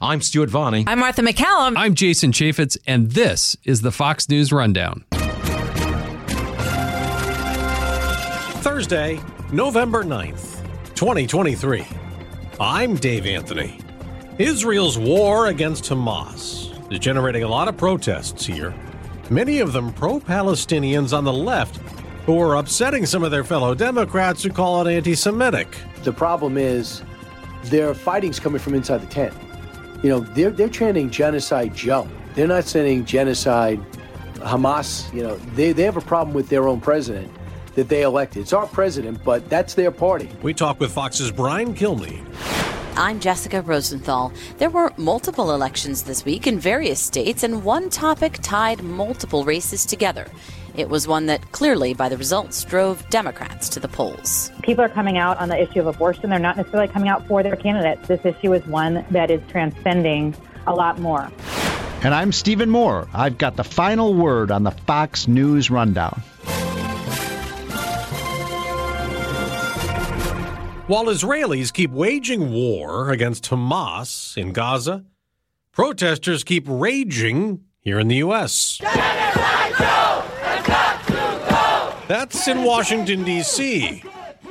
I'm Stuart Varney. I'm Martha McCallum. I'm Jason Chaffetz, and this is the Fox News Rundown. Thursday, November 9th, 2023. I'm Dave Anthony. Israel's war against Hamas is generating a lot of protests here, many of them pro Palestinians on the left who are upsetting some of their fellow Democrats who call it anti Semitic. The problem is their fighting's coming from inside the tent. You know, they're, they're chanting genocide Joe. They're not saying genocide Hamas. You know, they, they have a problem with their own president that they elected. It's our president, but that's their party. We talk with Fox's Brian Kilmeade. I'm Jessica Rosenthal. There were multiple elections this week in various states, and one topic tied multiple races together. It was one that clearly, by the results, drove Democrats to the polls. People are coming out on the issue of abortion. They're not necessarily coming out for their candidates. This issue is one that is transcending a lot more. And I'm Stephen Moore. I've got the final word on the Fox News Rundown. While Israelis keep waging war against Hamas in Gaza, protesters keep raging here in the U.S. That's in Washington, D.C.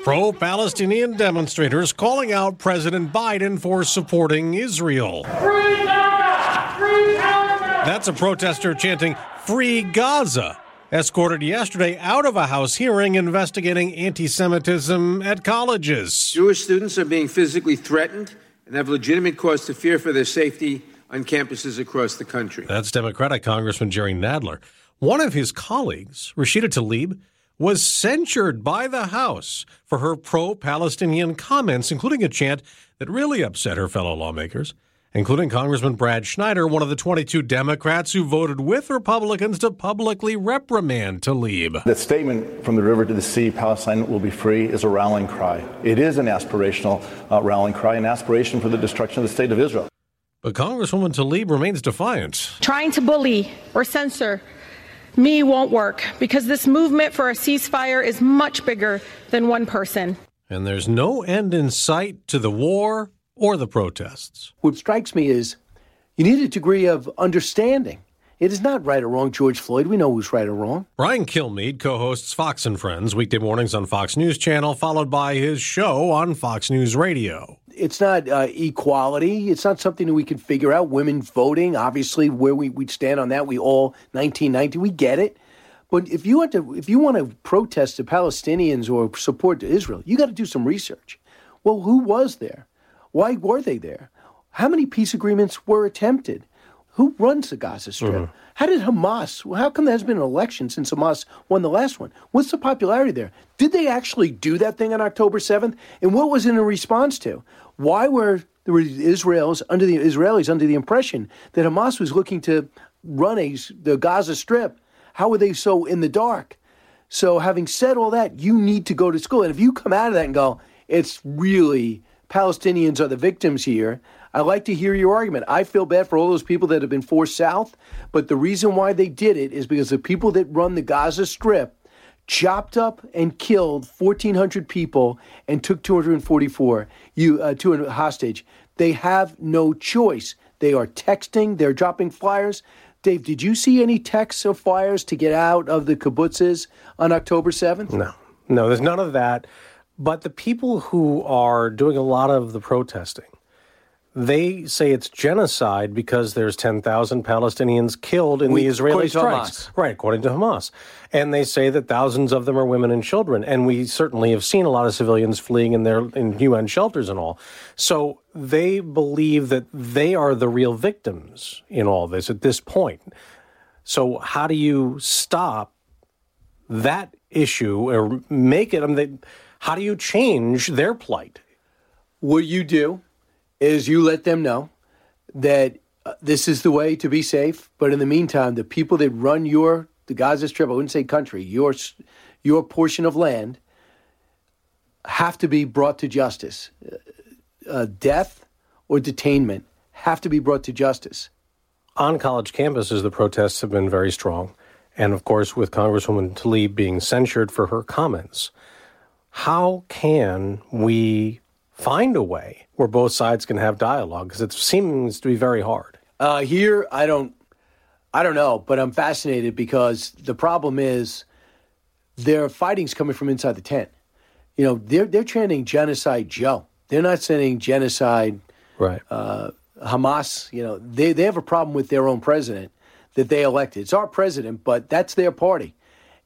Pro Palestinian demonstrators calling out President Biden for supporting Israel. Free Gaza! That's a protester chanting, Free Gaza, escorted yesterday out of a House hearing investigating anti Semitism at colleges. Jewish students are being physically threatened and have legitimate cause to fear for their safety on campuses across the country. That's Democratic Congressman Jerry Nadler. One of his colleagues, Rashida Tlaib, was censured by the House for her pro Palestinian comments, including a chant that really upset her fellow lawmakers, including Congressman Brad Schneider, one of the 22 Democrats who voted with Republicans to publicly reprimand Tlaib. The statement from the river to the sea, Palestine will be free, is a rallying cry. It is an aspirational uh, rallying cry, an aspiration for the destruction of the state of Israel. But Congresswoman Tlaib remains defiant. Trying to bully or censor me won't work because this movement for a ceasefire is much bigger than one person. And there's no end in sight to the war or the protests. What strikes me is you need a degree of understanding. It is not right or wrong, George Floyd. We know who's right or wrong. Brian Kilmeade co hosts Fox and Friends weekday mornings on Fox News Channel, followed by his show on Fox News Radio. It's not uh, equality. It's not something that we can figure out. Women voting, obviously, where we, we stand on that, we all 1990, we get it. But if you want to, if you want to protest the Palestinians or support Israel, you got to do some research. Well, who was there? Why were they there? How many peace agreements were attempted? Who runs the Gaza Strip? Mm-hmm. How did Hamas? How come there has been an election since Hamas won the last one? What's the popularity there? Did they actually do that thing on October seventh? And what was it in response to? Why were the Israelis under the Israelis under the impression that Hamas was looking to run a, the Gaza Strip? How were they so in the dark? So, having said all that, you need to go to school. And if you come out of that and go, it's really Palestinians are the victims here, I like to hear your argument. I feel bad for all those people that have been forced south, but the reason why they did it is because the people that run the Gaza Strip chopped up and killed 1,400 people and took 244 you uh, to a hostage. They have no choice. They are texting. They're dropping flyers. Dave, did you see any texts or flyers to get out of the kibbutzes on October 7th? No, no, there's none of that. But the people who are doing a lot of the protesting, they say it's genocide because there's 10,000 Palestinians killed in We- the Israeli strikes. Right, according to Hamas. And they say that thousands of them are women and children. And we certainly have seen a lot of civilians fleeing in their in UN shelters and all. So they believe that they are the real victims in all this at this point. So how do you stop that issue or make it? I mean, they, how do you change their plight? What you do is you let them know that uh, this is the way to be safe. But in the meantime, the people that run your the Gaza Strip, I wouldn't say country, your your portion of land, have to be brought to justice. Uh, uh, death or detainment have to be brought to justice. On college campuses, the protests have been very strong. And of course, with Congresswoman Tlaib being censured for her comments, how can we find a way where both sides can have dialogue? Because it seems to be very hard. Uh, here, I don't, I don't know, but I'm fascinated because the problem is their fighting's coming from inside the tent. You know, they're they're chanting genocide Joe. They're not saying genocide right. Uh, Hamas. You know, they they have a problem with their own president that they elected. It's our president, but that's their party,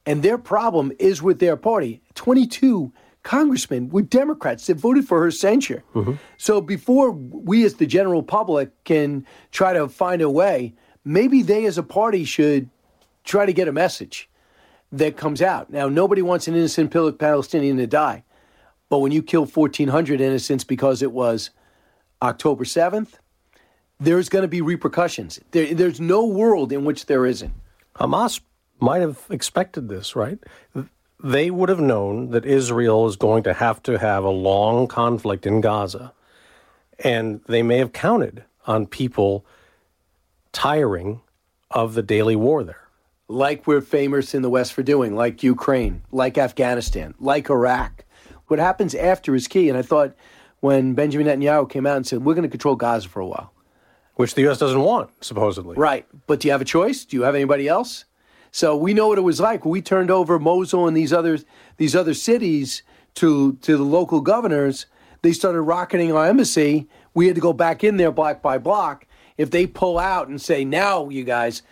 and their problem is with their party. Twenty two congressmen were Democrats that voted for her censure. Mm-hmm. So before we, as the general public, can try to find a way, maybe they, as a party, should try to get a message that comes out. Now, nobody wants an innocent Palestinian to die, but when you kill 1,400 innocents because it was October 7th, there's going to be repercussions. There, there's no world in which there isn't. Hamas might have expected this, right? They would have known that Israel is going to have to have a long conflict in Gaza, and they may have counted on people tiring of the daily war there like we're famous in the West for doing, like Ukraine, like Afghanistan, like Iraq. What happens after is key. And I thought when Benjamin Netanyahu came out and said, we're going to control Gaza for a while. Which the U.S. doesn't want, supposedly. Right. But do you have a choice? Do you have anybody else? So we know what it was like we turned over Mosul and these other, these other cities to, to the local governors. They started rocketing our embassy. We had to go back in there block by block. If they pull out and say, now, you guys,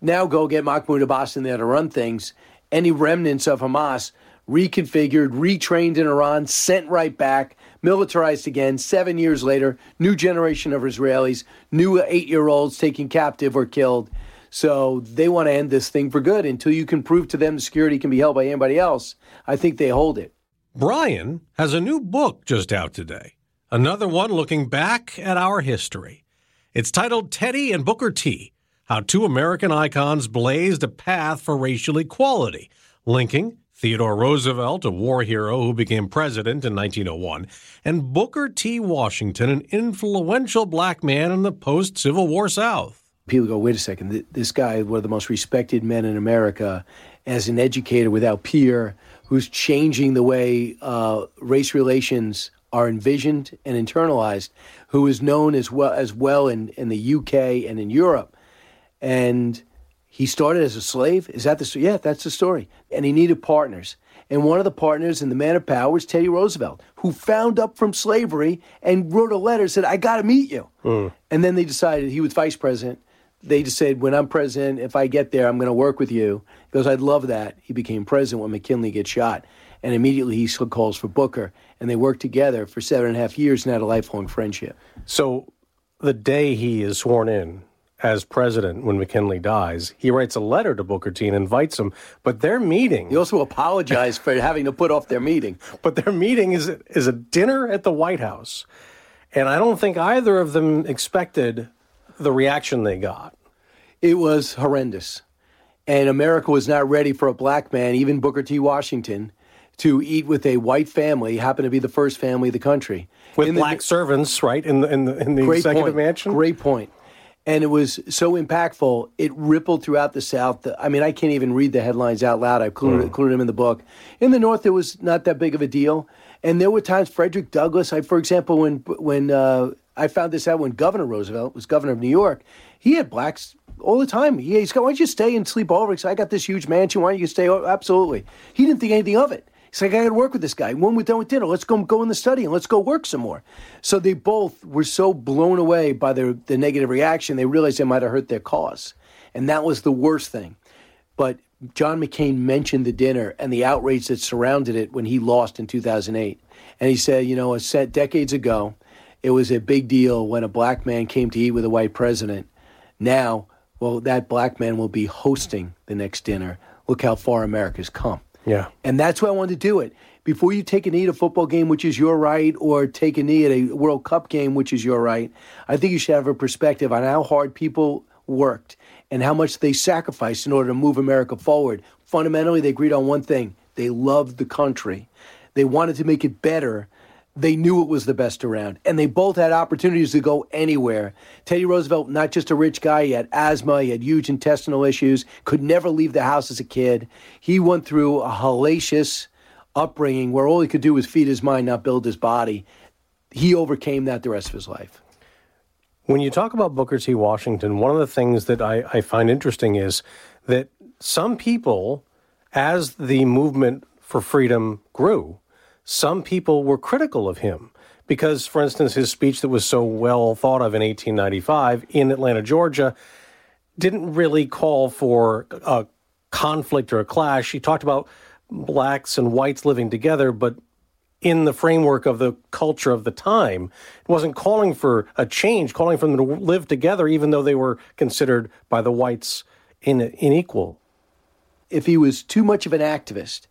now go get Mahmoud Abbas in there to run things. Any remnants of Hamas reconfigured, retrained in Iran, sent right back, militarized again. Seven years later, new generation of Israelis, new eight year olds taken captive or killed. So they want to end this thing for good until you can prove to them security can be held by anybody else. I think they hold it. Brian has a new book just out today. Another one looking back at our history. It's titled Teddy and Booker T how two American icons blazed a path for racial equality, linking Theodore Roosevelt, a war hero who became president in 1901, and Booker T. Washington, an influential black man in the post Civil War South. People go, wait a second, this guy, one of the most respected men in America, as an educator without peer, who's changing the way uh, race relations are envisioned and internalized, who is known as well as well in, in the UK and in Europe and he started as a slave. Is that the story? Yeah, that's the story. And he needed partners. And one of the partners in the man of power was Teddy Roosevelt, who found up from slavery and wrote a letter said, "I got to meet you." Mm. And then they decided he was vice president. They just said, "When I'm president, if I get there, I'm going to work with you." He goes, "I'd love that." He became president when McKinley gets shot, and immediately he calls for Booker, and they worked together for seven and a half years and had a lifelong friendship. So, the day he is sworn in, as president when McKinley dies. He writes a letter to Booker T and invites him, but their meeting. He also apologized for having to put off their meeting. But their meeting is is a dinner at the White House, and I don't think either of them expected the reaction they got. It was horrendous, and America was not ready for a black man, even Booker T. Washington, to eat with a white family. Happened to be the first family of the country with in black the, servants, right in the in the, in the executive point. mansion. Great point. and it was so impactful. It rippled throughout the South. I mean, I can't even read the headlines out loud. I included, mm. included them in the book. In the North, it was not that big of a deal, and there were times Frederick Douglass. I, for example, when when uh, I found this out when Governor Roosevelt was governor of New York, he had blacks all the time. He, he's going, why don't you stay and sleep over? Because I got this huge mansion. Why don't you stay? Absolutely. He didn't think anything of it. He's like, I got to work with this guy. When we're done with dinner, let's go go in the study and let's go work some more. So they both were so blown away by their the negative reaction, they realized they might have hurt their cause, and that was the worst thing. But John McCain mentioned the dinner and the outrage that surrounded it when he lost in 2008, and he said, you know, a set decades ago, it was a big deal when a black man came to eat with a white president. Now, well, that black man will be hosting the next dinner. Look how far America's come. Yeah. And that's why I wanted to do it. Before you take a knee at a football game, which is your right, or take a knee at a World Cup game, which is your right, I think you should have a perspective on how hard people worked and how much they sacrificed in order to move America forward. Fundamentally, they agreed on one thing they loved the country, they wanted to make it better. They knew it was the best around, and they both had opportunities to go anywhere. Teddy Roosevelt, not just a rich guy, he had asthma, he had huge intestinal issues, could never leave the house as a kid. He went through a hellacious upbringing where all he could do was feed his mind, not build his body. He overcame that the rest of his life. When you talk about Booker T. Washington, one of the things that I, I find interesting is that some people, as the movement for freedom grew, some people were critical of him because, for instance, his speech that was so well thought of in 1895 in Atlanta, Georgia, didn't really call for a conflict or a clash. He talked about blacks and whites living together, but in the framework of the culture of the time. It wasn't calling for a change, calling for them to live together, even though they were considered by the whites in, unequal. If he was too much of an activist,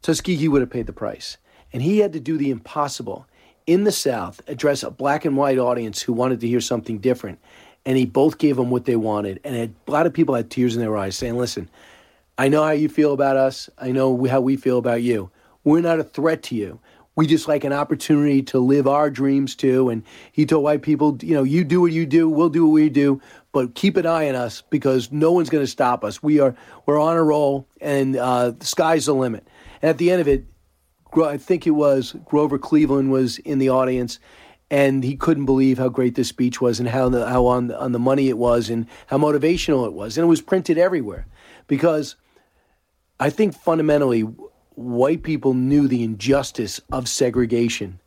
Tuskegee would have paid the price. And he had to do the impossible in the South, address a black and white audience who wanted to hear something different. And he both gave them what they wanted. And a lot of people had tears in their eyes saying, listen, I know how you feel about us. I know how we feel about you. We're not a threat to you. We just like an opportunity to live our dreams too. And he told white people, you know, you do what you do, we'll do what we do, but keep an eye on us because no one's going to stop us. We are we're on a roll, and uh, the sky's the limit. And at the end of it, I think it was Grover Cleveland was in the audience, and he couldn't believe how great this speech was and how the, how on on the money it was and how motivational it was, and it was printed everywhere, because I think fundamentally white people knew the injustice of segregation,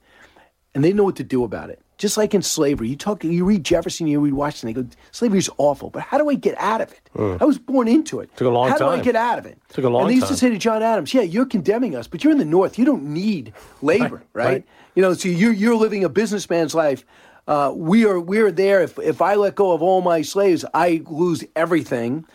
and they didn't know what to do about it. Just like in slavery, you talk, you read Jefferson, you read Washington, they go, slavery is awful, but how do I get out of it? Mm. I was born into it. Took a long how time. do I get out of it? Took a long time. And they used time. to say to John Adams, "Yeah, you're condemning us, but you're in the North. You don't need labor, right? right. You know, so you're you're living a businessman's life. Uh, we are we are there. If if I let go of all my slaves, I lose everything."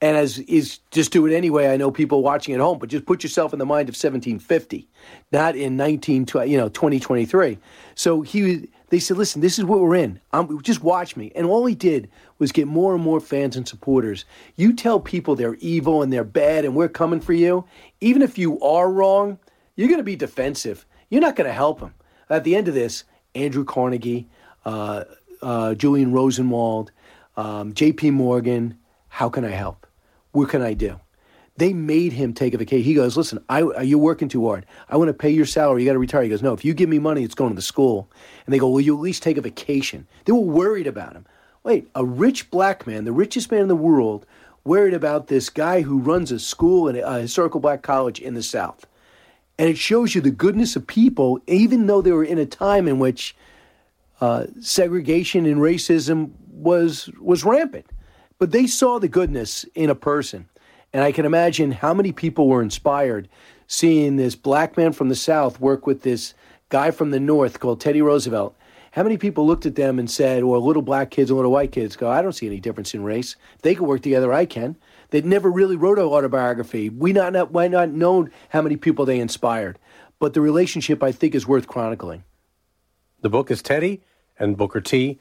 And as is just do it anyway. I know people watching at home, but just put yourself in the mind of 1750, not in 19 you know 2023. So he they said, listen, this is what we're in. Um, just watch me. And all he did was get more and more fans and supporters. You tell people they're evil and they're bad and we're coming for you. Even if you are wrong, you're going to be defensive. You're not going to help them. At the end of this, Andrew Carnegie, uh, uh, Julian Rosenwald, um, J.P. Morgan, how can I help? What can I do? They made him take a vacation. He goes, listen, I, you're working too hard. I want to pay your salary. You got to retire. He goes, no, if you give me money, it's going to the school. And they go, well, you at least take a vacation. They were worried about him. Wait, a rich black man, the richest man in the world, worried about this guy who runs a school and a historical black college in the South. And it shows you the goodness of people, even though they were in a time in which uh, segregation and racism was was rampant. But they saw the goodness in a person. And I can imagine how many people were inspired seeing this black man from the South work with this guy from the North called Teddy Roosevelt. How many people looked at them and said, or little black kids and little white kids go, I don't see any difference in race. If they can work together, I can. They'd never really wrote an autobiography. We not, not why not known how many people they inspired. But the relationship, I think, is worth chronicling. The book is Teddy and Booker T.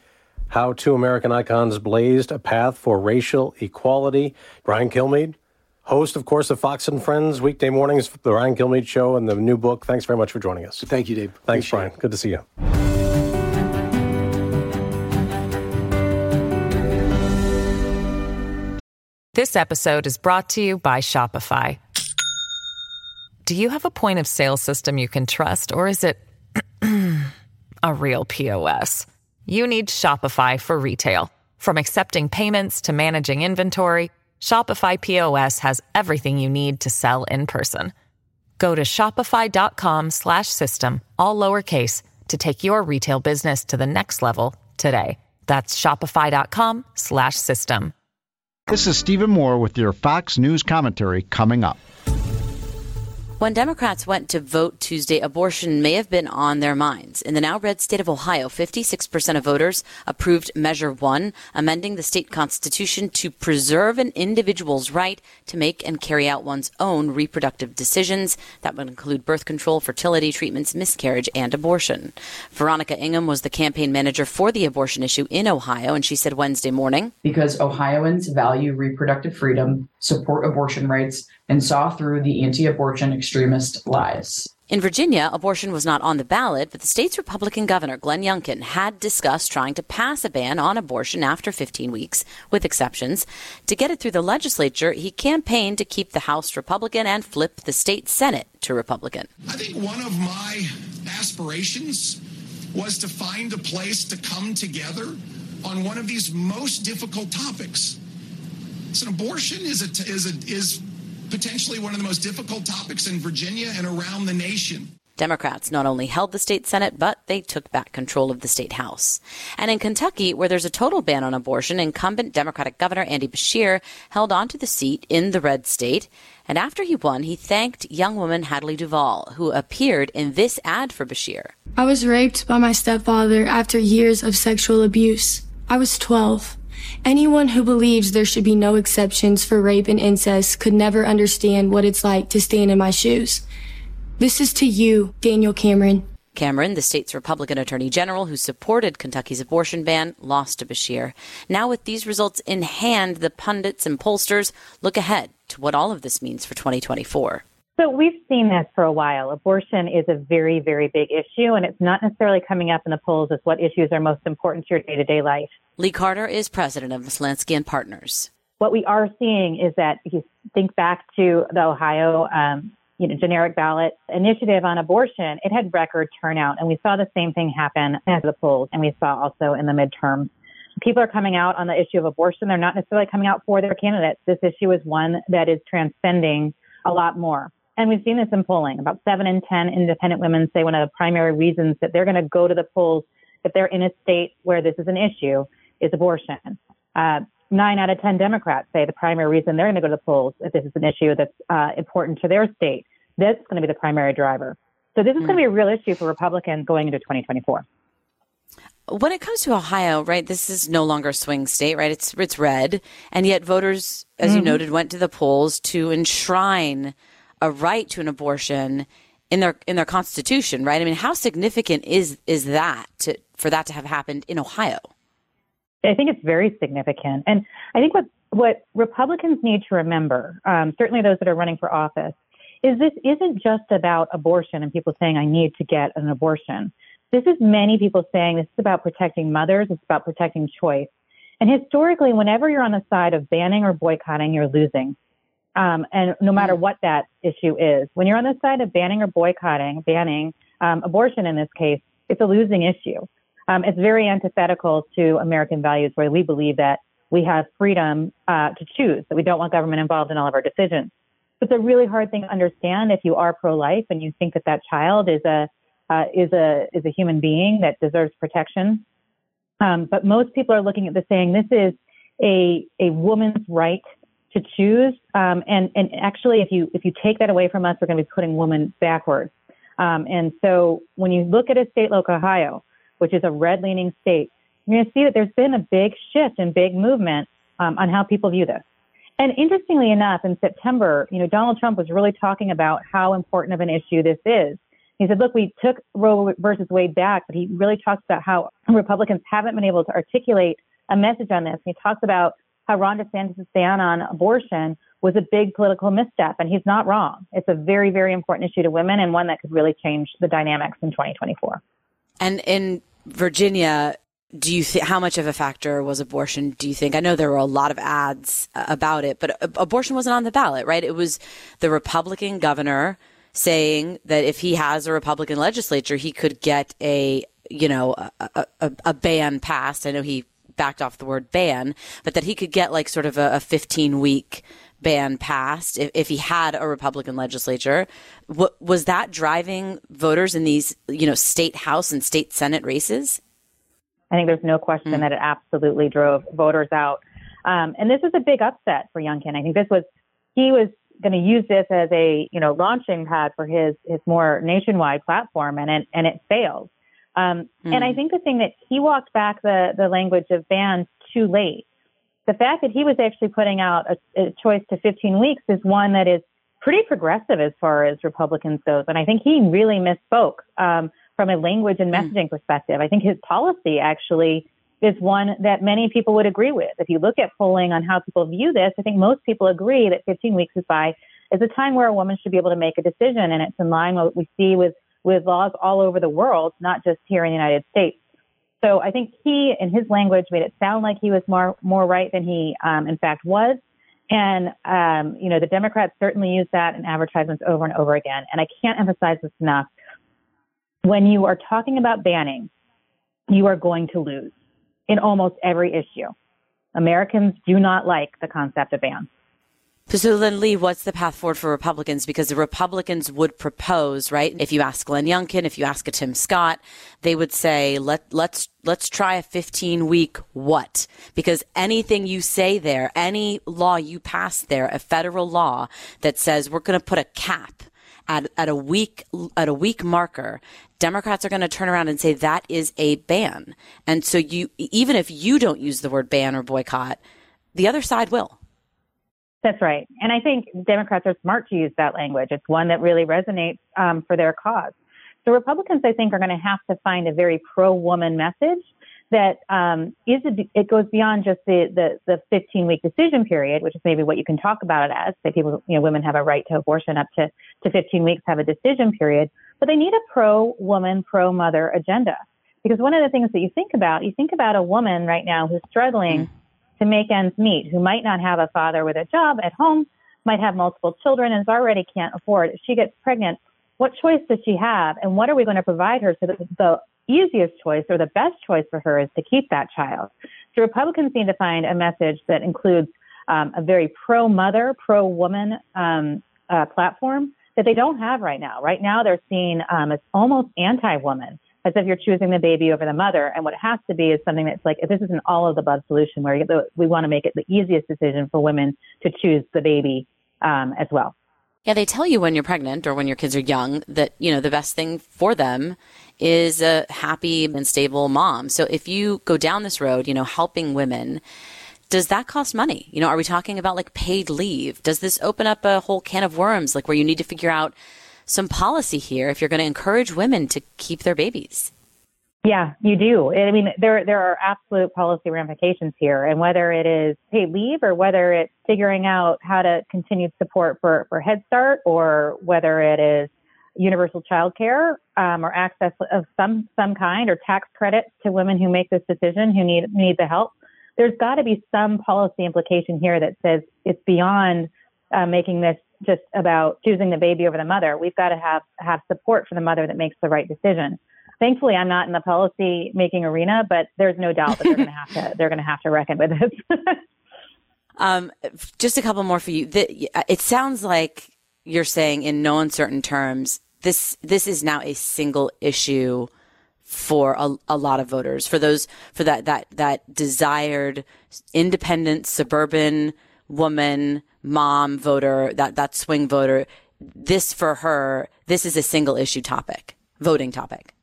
How Two American Icons Blazed a Path for Racial Equality. Brian Kilmeade, host, of course, of Fox and Friends, weekday mornings, the Brian Kilmeade Show, and the new book. Thanks very much for joining us. Thank you, Dave. Thanks, Appreciate Brian. Good to see you. This episode is brought to you by Shopify. Do you have a point of sale system you can trust, or is it a real POS? You need Shopify for retail. From accepting payments to managing inventory, Shopify POS has everything you need to sell in person. Go to shopify.com slash system, all lowercase, to take your retail business to the next level today. That's shopify.com slash system. This is Stephen Moore with your Fox News commentary coming up. When Democrats went to vote Tuesday, abortion may have been on their minds. In the now red state of Ohio, 56% of voters approved Measure 1, amending the state constitution to preserve an individual's right to make and carry out one's own reproductive decisions. That would include birth control, fertility treatments, miscarriage, and abortion. Veronica Ingham was the campaign manager for the abortion issue in Ohio, and she said Wednesday morning Because Ohioans value reproductive freedom, support abortion rights, and saw through the anti abortion extremist lies. In Virginia, abortion was not on the ballot, but the state's Republican governor, Glenn Youngkin, had discussed trying to pass a ban on abortion after 15 weeks, with exceptions. To get it through the legislature, he campaigned to keep the House Republican and flip the state Senate to Republican. I think one of my aspirations was to find a place to come together on one of these most difficult topics. So abortion is a, is a, is potentially one of the most difficult topics in Virginia and around the nation. Democrats not only held the state Senate, but they took back control of the state House. And in Kentucky, where there's a total ban on abortion, incumbent Democratic Governor Andy Beshear held onto the seat in the red state. And after he won, he thanked young woman Hadley Duvall, who appeared in this ad for Beshear. I was raped by my stepfather after years of sexual abuse. I was 12. Anyone who believes there should be no exceptions for rape and incest could never understand what it's like to stand in my shoes. This is to you, Daniel Cameron. Cameron, the state's Republican Attorney General who supported Kentucky's abortion ban, lost to Beshear. Now, with these results in hand, the pundits and pollsters look ahead to what all of this means for 2024. So we've seen this for a while. Abortion is a very, very big issue, and it's not necessarily coming up in the polls as what issues are most important to your day to day life. Lee Carter is president of Maslansky and Partners. What we are seeing is that if you think back to the Ohio um, you know, generic ballot initiative on abortion, it had record turnout. And we saw the same thing happen at the polls, and we saw also in the midterms. People are coming out on the issue of abortion. They're not necessarily coming out for their candidates. This issue is one that is transcending a lot more. And we've seen this in polling. About seven in 10 independent women say one of the primary reasons that they're going to go to the polls if they're in a state where this is an issue is abortion. Uh, nine out of 10 Democrats say the primary reason they're going to go to the polls if this is an issue that's uh, important to their state. That's going to be the primary driver. So this is going to be a real issue for Republicans going into 2024. When it comes to Ohio, right, this is no longer a swing state, right? It's it's red, and yet voters, as mm-hmm. you noted, went to the polls to enshrine a right to an abortion in their in their constitution, right? I mean, how significant is is that to, for that to have happened in Ohio? I think it's very significant, and I think what what Republicans need to remember, um, certainly those that are running for office, is this isn't just about abortion and people saying I need to get an abortion. This is many people saying this is about protecting mothers. It's about protecting choice. And historically, whenever you're on the side of banning or boycotting, you're losing. Um, and no matter mm. what that issue is, when you're on the side of banning or boycotting, banning um, abortion in this case, it's a losing issue. Um, it's very antithetical to American values, where we believe that we have freedom uh, to choose, that we don't want government involved in all of our decisions. It's a really hard thing to understand if you are pro-life and you think that that child is a uh, is a is a human being that deserves protection. Um, but most people are looking at this saying this is a a woman's right to choose. Um, and and actually, if you if you take that away from us, we're going to be putting women backwards. Um, and so when you look at a state like Ohio, which is a red leaning state, you're going to see that there's been a big shift and big movement um, on how people view this. And interestingly enough, in September, you know, Donald Trump was really talking about how important of an issue this is. He said, look, we took Roe versus Wade back, but he really talks about how Republicans haven't been able to articulate a message on this. He talks about how Ron DeSantis' ban on abortion was a big political misstep, and he's not wrong. It's a very, very important issue to women and one that could really change the dynamics in 2024. And in Virginia, do you think how much of a factor was abortion do you think i know there were a lot of ads uh, about it but abortion wasn't on the ballot right it was the republican governor saying that if he has a republican legislature he could get a you know a, a, a ban passed i know he backed off the word ban but that he could get like sort of a, a 15 week ban passed if, if he had a republican legislature what was that driving voters in these you know state house and state senate races I think there's no question mm. that it absolutely drove voters out. Um, and this is a big upset for Youngkin. I think this was, he was going to use this as a you know launching pad for his his more nationwide platform, and it and it fails. Um, mm. And I hmm. think the thing that he walked back the the language of bans too late. The fact that he was actually putting out a, a choice to 15 weeks is one that is pretty progressive as far as Republicans goes, and I think he really misspoke um, from a language and hmm. messaging mm. perspective. I think his policy actually is one that many people would agree with. If you look at polling on how people view this, I think most people agree that 15 weeks is by is a time where a woman should be able to make a decision, and it's in line with what we see with with laws all over the world, not just here in the United States. So I think he, in his language, made it sound like he was more more right than he, um, in fact, was. And um, you know, the Democrats certainly use that in advertisements over and over again. And I can't emphasize this enough. When you are talking about banning, you are going to lose in almost every issue. Americans do not like the concept of bans. So then, Lee, what's the path forward for Republicans? Because the Republicans would propose, right? If you ask Glenn Youngkin, if you ask a Tim Scott, they would say, "Let let's let's try a 15 week what?" Because anything you say there, any law you pass there, a federal law that says we're going to put a cap at, at a week at a week marker, Democrats are going to turn around and say that is a ban. And so you even if you don't use the word ban or boycott, the other side will. That's right. And I think Democrats are smart to use that language. It's one that really resonates um, for their cause. So Republicans, I think, are going to have to find a very pro-woman message that um, is a, it goes beyond just the, the, the 15 week decision period, which is maybe what you can talk about it as. Say people, you know, women have a right to abortion up to, to 15 weeks, have a decision period, but they need a pro woman, pro mother agenda. Because one of the things that you think about, you think about a woman right now who's struggling mm. To make ends meet, who might not have a father with a job at home, might have multiple children and already can't afford. If she gets pregnant, what choice does she have? And what are we going to provide her so that the easiest choice or the best choice for her is to keep that child. So Republicans need to find a message that includes um, a very pro mother, pro woman um, uh, platform that they don't have right now. Right now, they're seen um, as almost anti woman, as if you're choosing the baby over the mother. And what it has to be is something that's like, this is an all of the above solution where we want to make it the easiest decision for women to choose the baby um, as well. Yeah, they tell you when you're pregnant or when your kids are young that, you know, the best thing for them is a happy and stable mom. So if you go down this road, you know, helping women, does that cost money? You know, are we talking about like paid leave? Does this open up a whole can of worms, like where you need to figure out some policy here if you're going to encourage women to keep their babies? Yeah, you do. I mean, there there are absolute policy ramifications here, and whether it is paid leave or whether it's figuring out how to continue support for for Head Start, or whether it is universal child care um, or access of some some kind, or tax credits to women who make this decision who need need the help. There's got to be some policy implication here that says it's beyond uh, making this just about choosing the baby over the mother. We've got to have have support for the mother that makes the right decision thankfully I'm not in the policy making arena, but there's no doubt that they're going to have to they're going to have to reckon with this. um, just a couple more for you. It sounds like you're saying in no uncertain terms this this is now a single issue for a, a lot of voters for those for that that that desired independent suburban woman mom voter that that swing voter this for her this is a single issue topic voting topic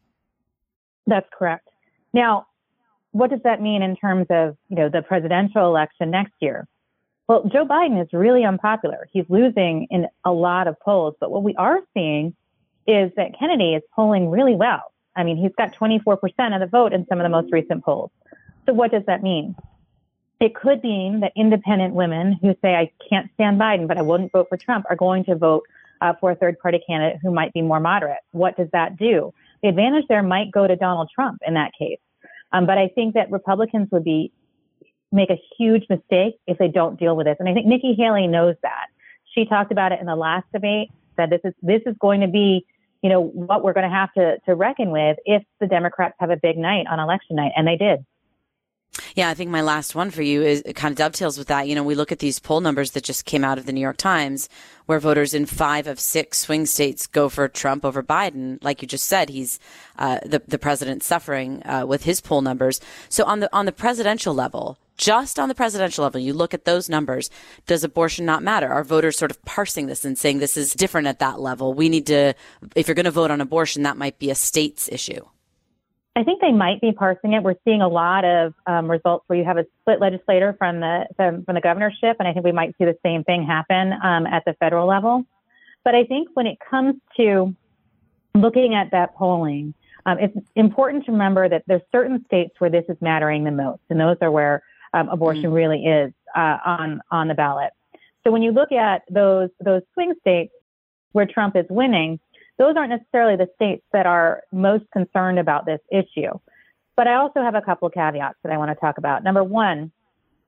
that's correct. Now, what does that mean in terms of, you know, the presidential election next year? Well, Joe Biden is really unpopular. He's losing in a lot of polls, but what we are seeing is that Kennedy is polling really well. I mean, he's got 24% of the vote in some of the most recent polls. So what does that mean? It could mean that independent women who say, I can't stand Biden, but I wouldn't vote for Trump are going to vote uh, for a third party candidate who might be more moderate. What does that do? the advantage there might go to Donald Trump in that case. Um, but I think that Republicans would be make a huge mistake if they don't deal with this. And I think Nikki Haley knows that. She talked about it in the last debate. That this is this is going to be, you know, what we're going to have to to reckon with if the Democrats have a big night on election night, and they did. Yeah, I think my last one for you is kind of dovetails with that. You know, we look at these poll numbers that just came out of the New York Times, where voters in five of six swing states go for Trump over Biden. Like you just said, he's uh, the the president suffering uh, with his poll numbers. So on the on the presidential level, just on the presidential level, you look at those numbers, does abortion not matter? Are voters sort of parsing this and saying this is different at that level? We need to, if you're going to vote on abortion, that might be a state's issue. I think they might be parsing it. We're seeing a lot of um, results where you have a split legislator from the from, from, the governorship, and I think we might see the same thing happen um, at the federal level. But I think when it comes to looking at that polling, um, it's important to remember that there's certain states where this is mattering the most, and those are where um, abortion mm. really is uh, on on the ballot. So when you look at those those swing states where Trump is winning, those aren't necessarily the states that are most concerned about this issue. But I also have a couple of caveats that I want to talk about. Number one,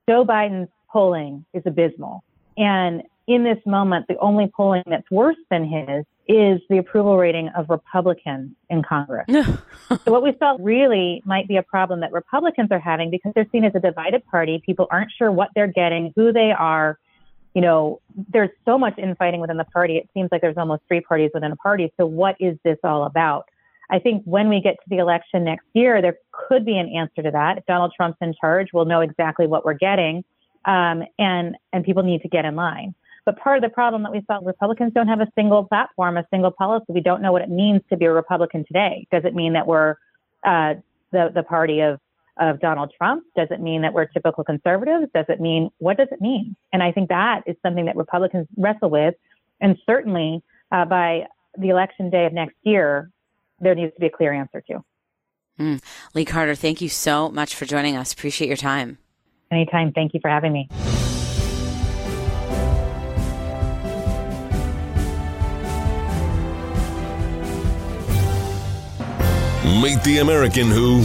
Joe Biden's polling is abysmal. And in this moment, the only polling that's worse than his is the approval rating of Republicans in Congress. so what we saw really might be a problem that Republicans are having because they're seen as a divided party. People aren't sure what they're getting, who they are, you know, there's so much infighting within the party. It seems like there's almost three parties within a party. So what is this all about? I think when we get to the election next year, there could be an answer to that. If Donald Trump's in charge, we'll know exactly what we're getting, um, and and people need to get in line. But part of the problem that we saw, Republicans don't have a single platform, a single policy. We don't know what it means to be a Republican today. Does it mean that we're uh, the the party of of Donald Trump? Does it mean that we're typical conservatives? Does it mean, what does it mean? And I think that is something that Republicans wrestle with. And certainly uh, by the election day of next year, there needs to be a clear answer to. Mm. Lee Carter, thank you so much for joining us. Appreciate your time. Anytime. Thank you for having me. Meet the American who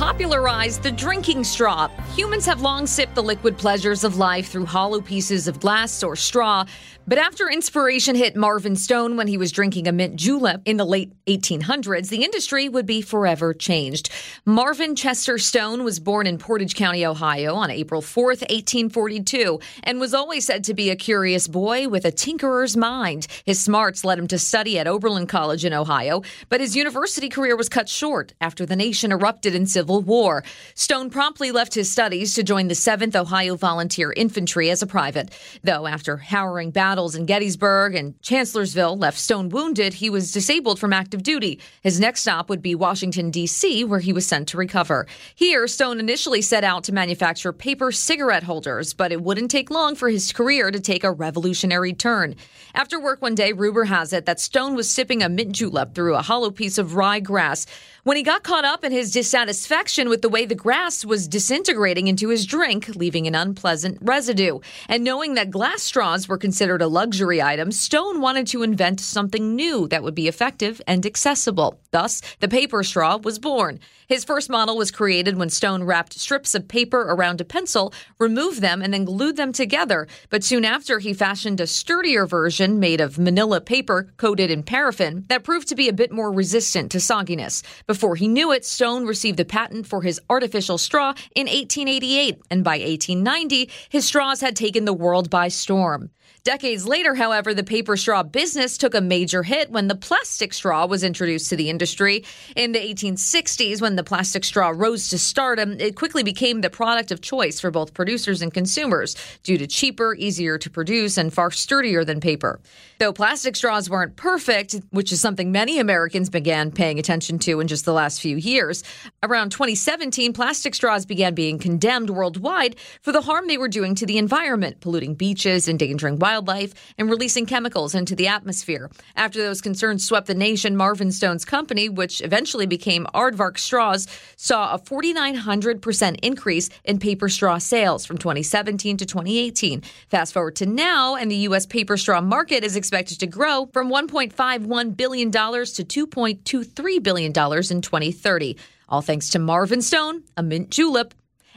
popularized the drinking straw. Humans have long sipped the liquid pleasures of life through hollow pieces of glass or straw, but after inspiration hit Marvin Stone when he was drinking a mint julep in the late 1800s, the industry would be forever changed. Marvin Chester Stone was born in Portage County, Ohio on April 4th, 1842, and was always said to be a curious boy with a tinkerer's mind. His smarts led him to study at Oberlin College in Ohio, but his university career was cut short after the nation erupted in civil war. Stone promptly left his studies to join the 7th Ohio Volunteer Infantry as a private, though after harrowing battles in Gettysburg and Chancellorsville left Stone wounded, he was disabled from active duty. His next stop would be Washington, D.C., where he was sent to recover. Here, Stone initially set out to manufacture paper cigarette holders, but it wouldn't take long for his career to take a revolutionary turn. After work one day, rumor has it that Stone was sipping a mint julep through a hollow piece of rye grass when he got caught up in his dissatisfaction with the way the grass was disintegrating into his drink, leaving an unpleasant residue. And knowing that glass straws were considered a luxury item, Stone wanted to invent something new that would be effective and accessible. Thus, the paper straw was born. His first model was created when Stone wrapped strips of paper around a pencil, removed them, and then glued them together. But soon after, he fashioned a sturdier version made of manila paper coated in paraffin that proved to be a bit more resistant to sogginess. Before he knew it, Stone received the patent for his artificial straw in 1888, and by 1890, his straws had taken the world by storm. Decades later, however, the paper straw business took a major hit when the plastic straw was introduced to the industry. In the 1860s, when the plastic straw rose to stardom, it quickly became the product of choice for both producers and consumers due to cheaper, easier to produce, and far sturdier than paper. Though plastic straws weren't perfect, which is something many Americans began paying attention to in just the last few years, around 2017, plastic straws began being condemned worldwide for the harm they were doing to the environment, polluting beaches, endangering wildlife wildlife and releasing chemicals into the atmosphere. After those concerns swept the nation, Marvin Stone's company, which eventually became Aardvark Straws, saw a 4,900% increase in paper straw sales from 2017 to 2018. Fast forward to now, and the U.S. paper straw market is expected to grow from $1.51 billion to $2.23 billion in 2030. All thanks to Marvin Stone, a mint julep,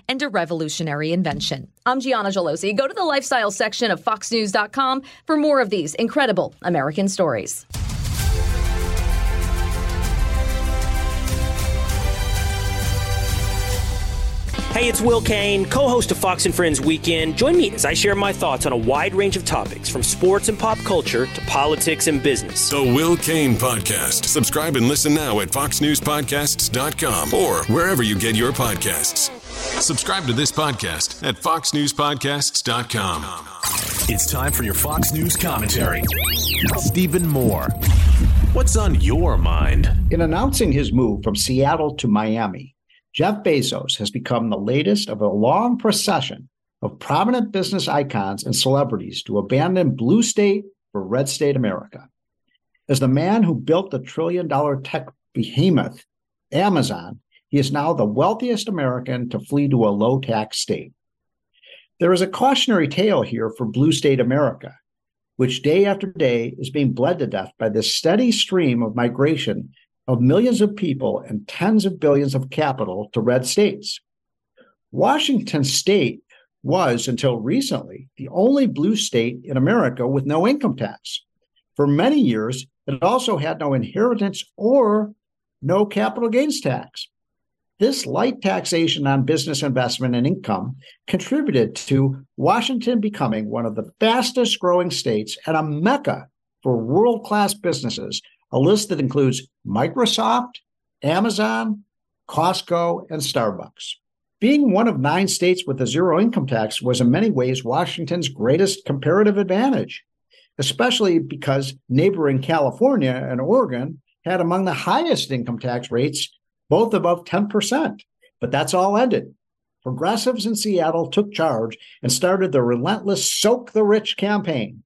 and a revolutionary invention. I'm Gianna Gelosi. Go to the lifestyle section of foxnews.com for more of these incredible American stories. Hey, it's Will Cain, co host of Fox and Friends Weekend. Join me as I share my thoughts on a wide range of topics from sports and pop culture to politics and business. The Will Cain Podcast. Subscribe and listen now at foxnewspodcasts.com or wherever you get your podcasts. Subscribe to this podcast at foxnewspodcasts.com. It's time for your Fox News commentary. Stephen Moore. What's on your mind? In announcing his move from Seattle to Miami, Jeff Bezos has become the latest of a long procession of prominent business icons and celebrities to abandon blue state for red state America. As the man who built the trillion dollar tech behemoth, Amazon, he is now the wealthiest American to flee to a low tax state. There is a cautionary tale here for blue state America, which day after day is being bled to death by this steady stream of migration of millions of people and tens of billions of capital to red states. Washington state was, until recently, the only blue state in America with no income tax. For many years, it also had no inheritance or no capital gains tax. This light taxation on business investment and income contributed to Washington becoming one of the fastest growing states and a mecca for world class businesses a list that includes Microsoft, Amazon, Costco, and Starbucks. Being one of nine states with a zero income tax was in many ways Washington's greatest comparative advantage, especially because neighboring California and Oregon had among the highest income tax rates, both above 10%. But that's all ended. Progressives in Seattle took charge and started the relentless Soak the Rich campaign.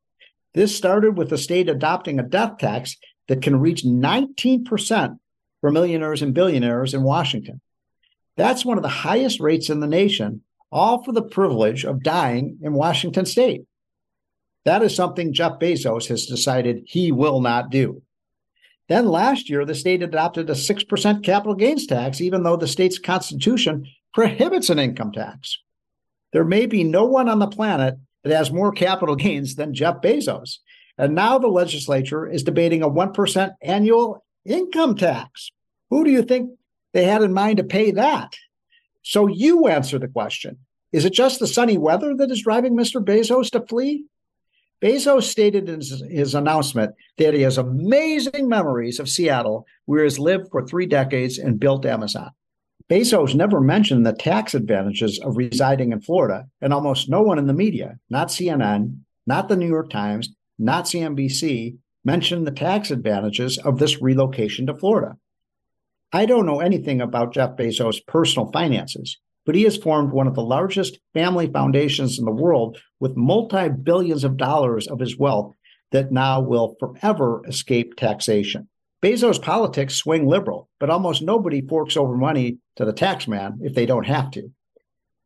This started with the state adopting a death tax that can reach 19% for millionaires and billionaires in Washington. That's one of the highest rates in the nation, all for the privilege of dying in Washington state. That is something Jeff Bezos has decided he will not do. Then last year, the state adopted a 6% capital gains tax, even though the state's constitution prohibits an income tax. There may be no one on the planet that has more capital gains than Jeff Bezos. And now the legislature is debating a 1% annual income tax. Who do you think they had in mind to pay that? So you answer the question. Is it just the sunny weather that is driving Mr. Bezos to flee? Bezos stated in his, announcement that he has amazing memories of Seattle, where he has lived for three decades and built Amazon. Bezos never mentioned the tax advantages of residing in Florida, and almost no one in the media, not CNN, not the New York Times, not CNBC, mentioned the tax advantages of this relocation to Florida. I don't know anything about Jeff Bezos' personal finances, but he has formed one of the largest family foundations in the world with multi billions of dollars of his wealth that now will forever escape taxation. Bezos' politics swing liberal, but almost nobody forks over money to the tax man if they don't have to.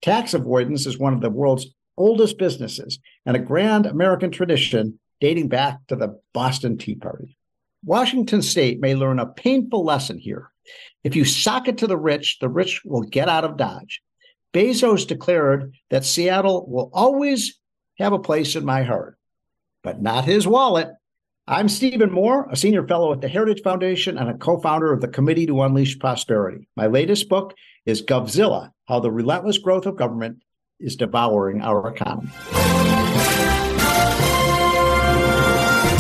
Tax avoidance is one of the world's oldest businesses and a grand American tradition dating back to the Boston Tea Party. Washington state may learn a painful lesson here. If you sock it to the rich, the rich will get out of Dodge. Bezos declared that Seattle will always have a place in my heart, but not his wallet. I'm Stephen Moore, a senior fellow at the Heritage Foundation and a co founder of the Committee to Unleash Prosperity. My latest book is Govzilla How the Relentless Growth of Government is Devouring Our Economy.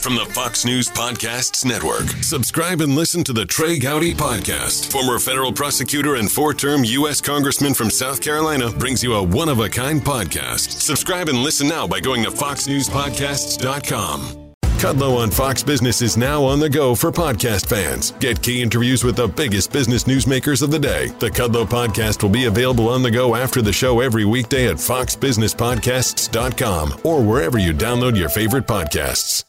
From the Fox News Podcasts Network, subscribe and listen to the Trey Gowdy Podcast. Former federal prosecutor and four term U.S. Congressman from South Carolina brings you a one of a kind podcast. Subscribe and listen now by going to FoxNewsPodcasts.com. Kudlow on Fox Business is now on the go for podcast fans. Get key interviews with the biggest business newsmakers of the day. The Kudlow podcast will be available on the go after the show every weekday at foxbusinesspodcasts.com or wherever you download your favorite podcasts.